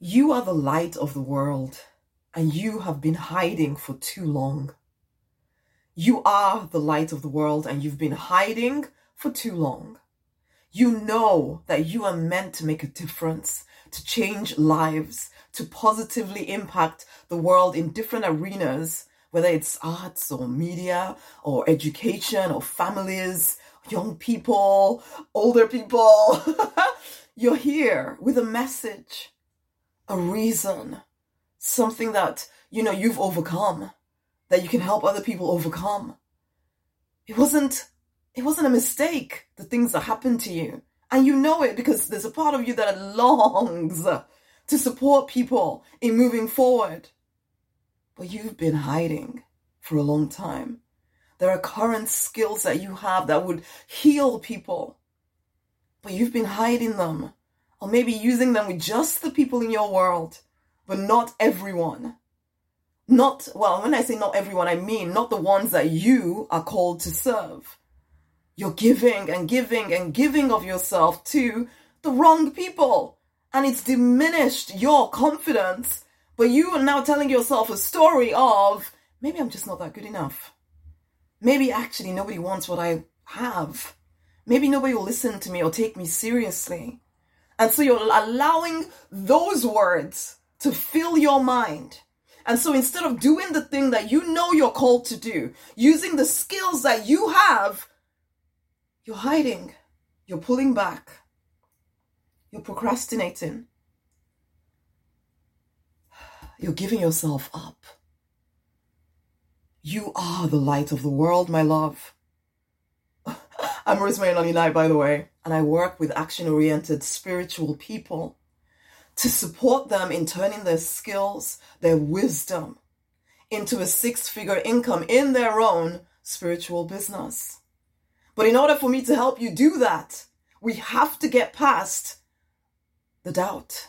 You are the light of the world, and you have been hiding for too long. You are the light of the world, and you've been hiding for too long. You know that you are meant to make a difference, to change lives, to positively impact the world in different arenas, whether it's arts or media or education or families, young people, older people. You're here with a message a reason, something that, you know, you've overcome, that you can help other people overcome. It wasn't, it wasn't a mistake, the things that happened to you. And you know it because there's a part of you that longs to support people in moving forward. But you've been hiding for a long time. There are current skills that you have that would heal people, but you've been hiding them or maybe using them with just the people in your world, but not everyone. Not, well, when I say not everyone, I mean not the ones that you are called to serve. You're giving and giving and giving of yourself to the wrong people. And it's diminished your confidence. But you are now telling yourself a story of maybe I'm just not that good enough. Maybe actually nobody wants what I have. Maybe nobody will listen to me or take me seriously. And so you're allowing those words to fill your mind. And so instead of doing the thing that you know you're called to do, using the skills that you have, you're hiding, you're pulling back, you're procrastinating, you're giving yourself up. You are the light of the world, my love. I'm Rosemary Nonny by the way, and I work with action oriented spiritual people to support them in turning their skills, their wisdom, into a six figure income in their own spiritual business. But in order for me to help you do that, we have to get past the doubt.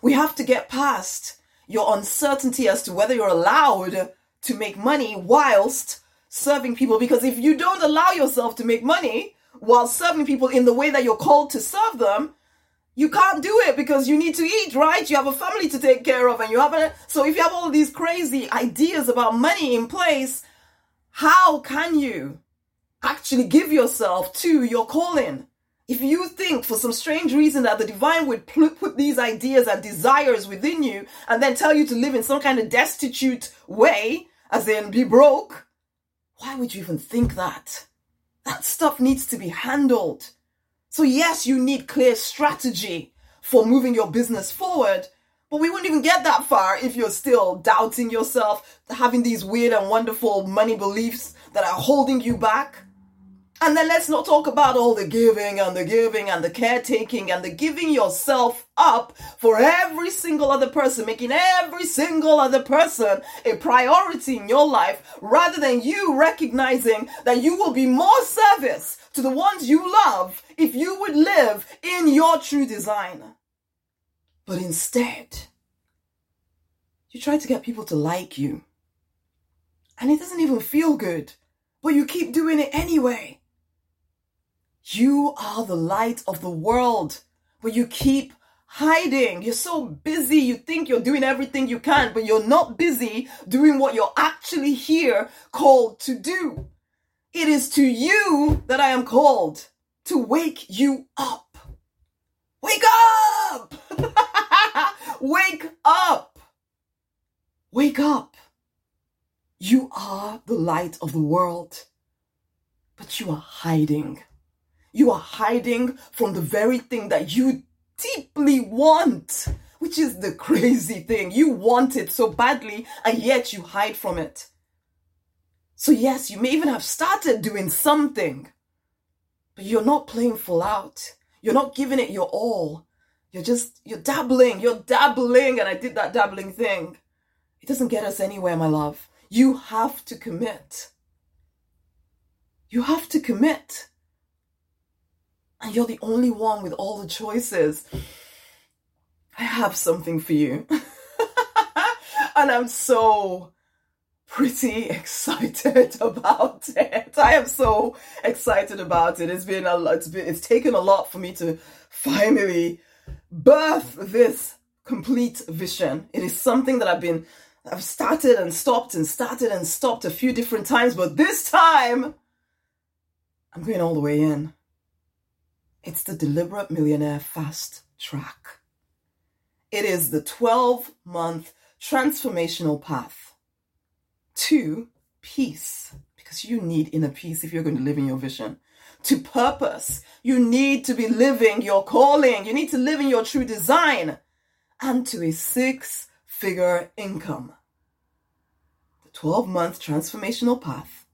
We have to get past your uncertainty as to whether you're allowed to make money whilst serving people because if you don't allow yourself to make money while serving people in the way that you're called to serve them, you can't do it because you need to eat, right? You have a family to take care of and you have a, so if you have all these crazy ideas about money in place, how can you actually give yourself to your calling? If you think for some strange reason that the divine would put these ideas and desires within you and then tell you to live in some kind of destitute way, as in be broke, why would you even think that? That stuff needs to be handled. So, yes, you need clear strategy for moving your business forward, but we wouldn't even get that far if you're still doubting yourself, having these weird and wonderful money beliefs that are holding you back. And then let's not talk about all the giving and the giving and the caretaking and the giving yourself up for every single other person, making every single other person a priority in your life rather than you recognizing that you will be more service to the ones you love if you would live in your true design. But instead, you try to get people to like you. And it doesn't even feel good, but you keep doing it anyway. You are the light of the world, but you keep hiding. You're so busy. You think you're doing everything you can, but you're not busy doing what you're actually here called to do. It is to you that I am called to wake you up. Wake up! wake up! Wake up! You are the light of the world, but you are hiding. You are hiding from the very thing that you deeply want, which is the crazy thing. You want it so badly, and yet you hide from it. So, yes, you may even have started doing something, but you're not playing full out. You're not giving it your all. You're just, you're dabbling, you're dabbling, and I did that dabbling thing. It doesn't get us anywhere, my love. You have to commit. You have to commit and you're the only one with all the choices, I have something for you. and I'm so pretty excited about it. I am so excited about it. It's been a lot, it's been, it's taken a lot for me to finally birth this complete vision. It is something that I've been, I've started and stopped and started and stopped a few different times, but this time I'm going all the way in. It's the Deliberate Millionaire Fast Track. It is the 12 month transformational path to peace, because you need inner peace if you're going to live in your vision. To purpose, you need to be living your calling. You need to live in your true design and to a six figure income. The 12 month transformational path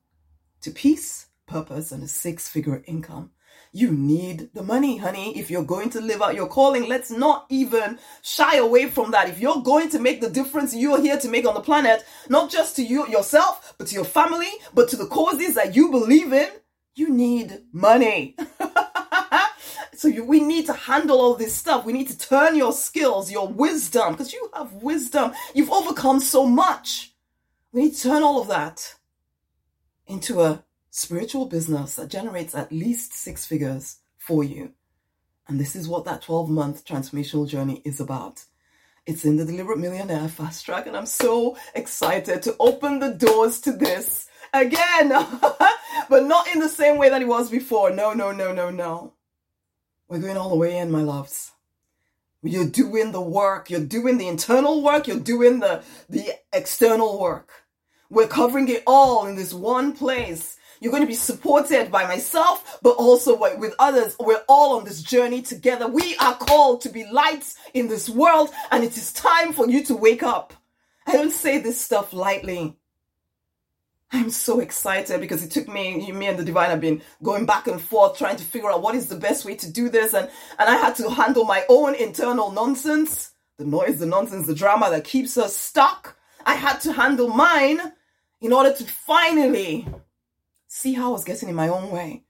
to peace, purpose, and a six figure income. You need the money, honey. If you're going to live out your calling, let's not even shy away from that. If you're going to make the difference you're here to make on the planet, not just to you yourself, but to your family, but to the causes that you believe in, you need money. so you, we need to handle all this stuff. We need to turn your skills, your wisdom, because you have wisdom. You've overcome so much. We need to turn all of that into a spiritual business that generates at least six figures for you. And this is what that 12 month transformational journey is about. It's in the Deliberate Millionaire Fast Track, and I'm so excited to open the doors to this again, but not in the same way that it was before. No, no, no, no, no. We're going all the way in, my loves. You're doing the work, you're doing the internal work, you're doing the, the external work. We're covering it all in this one place. You're going to be supported by myself, but also with others. We're all on this journey together. We are called to be lights in this world, and it is time for you to wake up. I don't say this stuff lightly. I'm so excited because it took me, me and the divine have been going back and forth trying to figure out what is the best way to do this. And, and I had to handle my own internal nonsense, the noise, the nonsense, the drama that keeps us stuck. I had to handle mine in order to finally see how I was getting in my own way.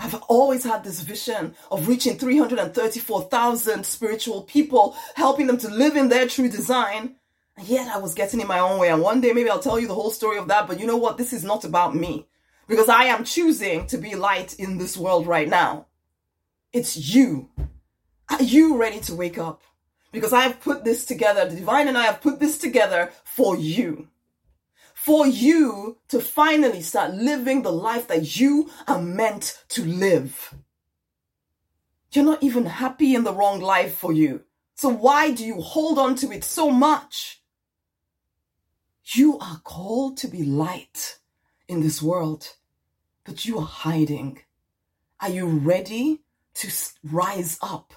I've always had this vision of reaching 334,000 spiritual people, helping them to live in their true design. And yet I was getting in my own way. And one day maybe I'll tell you the whole story of that. But you know what? This is not about me because I am choosing to be light in this world right now. It's you. Are you ready to wake up? Because I have put this together. The divine and I have put this together for you for you to finally start living the life that you are meant to live. You're not even happy in the wrong life for you. So why do you hold on to it so much? You are called to be light in this world, but you are hiding. Are you ready to rise up?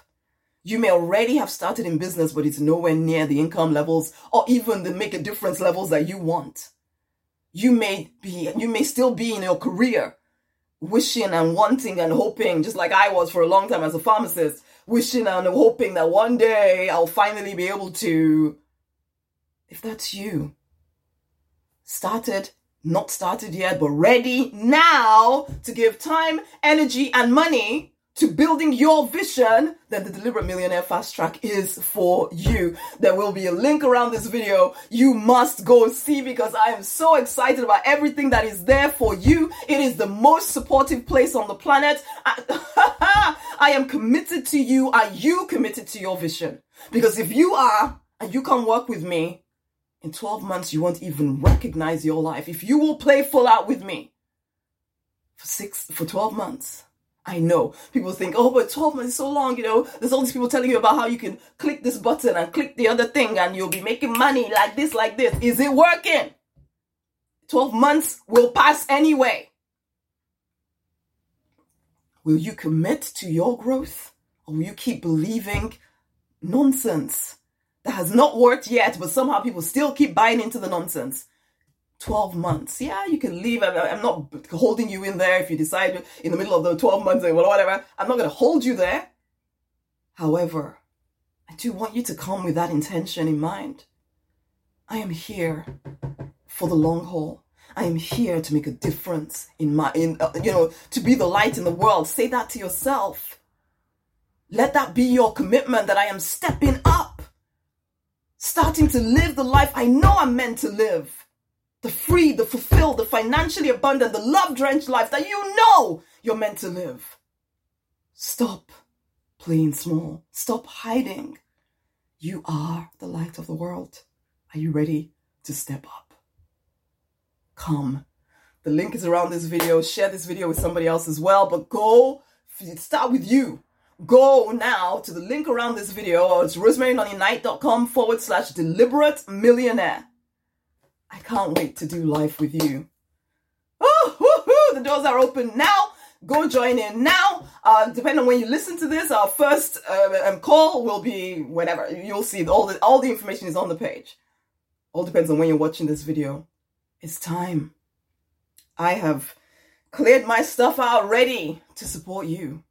You may already have started in business, but it's nowhere near the income levels or even the make a difference levels that you want you may be you may still be in your career wishing and wanting and hoping just like i was for a long time as a pharmacist wishing and hoping that one day i'll finally be able to if that's you started not started yet but ready now to give time energy and money to building your vision, then the Deliberate Millionaire Fast Track is for you. There will be a link around this video. You must go see because I am so excited about everything that is there for you. It is the most supportive place on the planet. I, I am committed to you. Are you committed to your vision? Because if you are, and you come work with me, in 12 months, you won't even recognize your life. If you will play full out with me for six, for 12 months, I know people think, oh, but 12 months is so long, you know. There's all these people telling you about how you can click this button and click the other thing and you'll be making money like this, like this. Is it working? 12 months will pass anyway. Will you commit to your growth or will you keep believing nonsense that has not worked yet, but somehow people still keep buying into the nonsense? 12 months. Yeah, you can leave. I'm, not holding you in there if you decide in the middle of the 12 months or whatever. I'm not going to hold you there. However, I do want you to come with that intention in mind. I am here for the long haul. I am here to make a difference in my, in, uh, you know, to be the light in the world. Say that to yourself. Let that be your commitment that I am stepping up, starting to live the life I know I'm meant to live the free, the fulfilled, the financially abundant, the love drenched life that you know you're meant to live. Stop playing small. Stop hiding. You are the light of the world. Are you ready to step up? Come. The link is around this video. Share this video with somebody else as well, but go start with you. Go now to the link around this video. It's rosemarynonnyknight.com forward slash deliberate millionaire. I can't wait to do life with you. Oh, the doors are open now. Go join in now. Uh, depending on when you listen to this, our first uh, um, call will be whenever. You'll see all the all the information is on the page. All depends on when you're watching this video. It's time. I have cleared my stuff out ready to support you.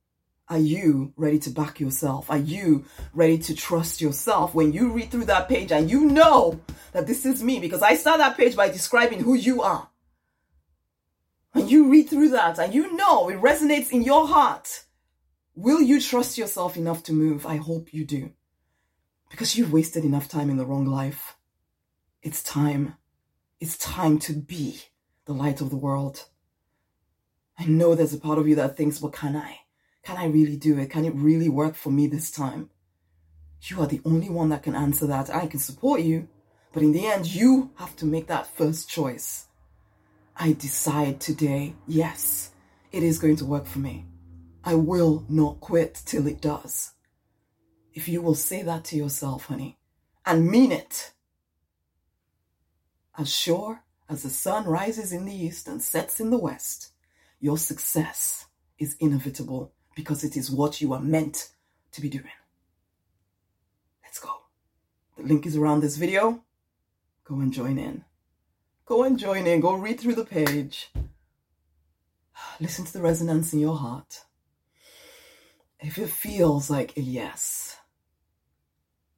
Are you ready to back yourself? Are you ready to trust yourself when you read through that page and you know that this is me? Because I start that page by describing who you are. And you read through that and you know it resonates in your heart, will you trust yourself enough to move? I hope you do. Because you've wasted enough time in the wrong life. It's time. It's time to be the light of the world. I know there's a part of you that thinks, but can I? Can I really do it? Can it really work for me this time? You are the only one that can answer that. I can support you, but in the end, you have to make that first choice. I decide today, yes, it is going to work for me. I will not quit till it does. If you will say that to yourself, honey, and mean it, as sure as the sun rises in the east and sets in the west, your success is inevitable because it is what you are meant to be doing. Let's go. The link is around this video. Go and join in. Go and join in. Go read through the page. Listen to the resonance in your heart. If it feels like a yes,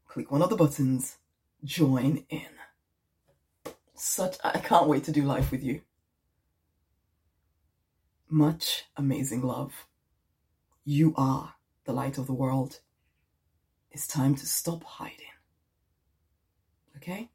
click one of the buttons, join in. Such, I can't wait to do life with you. Much amazing love. You are the light of the world. It's time to stop hiding. Okay?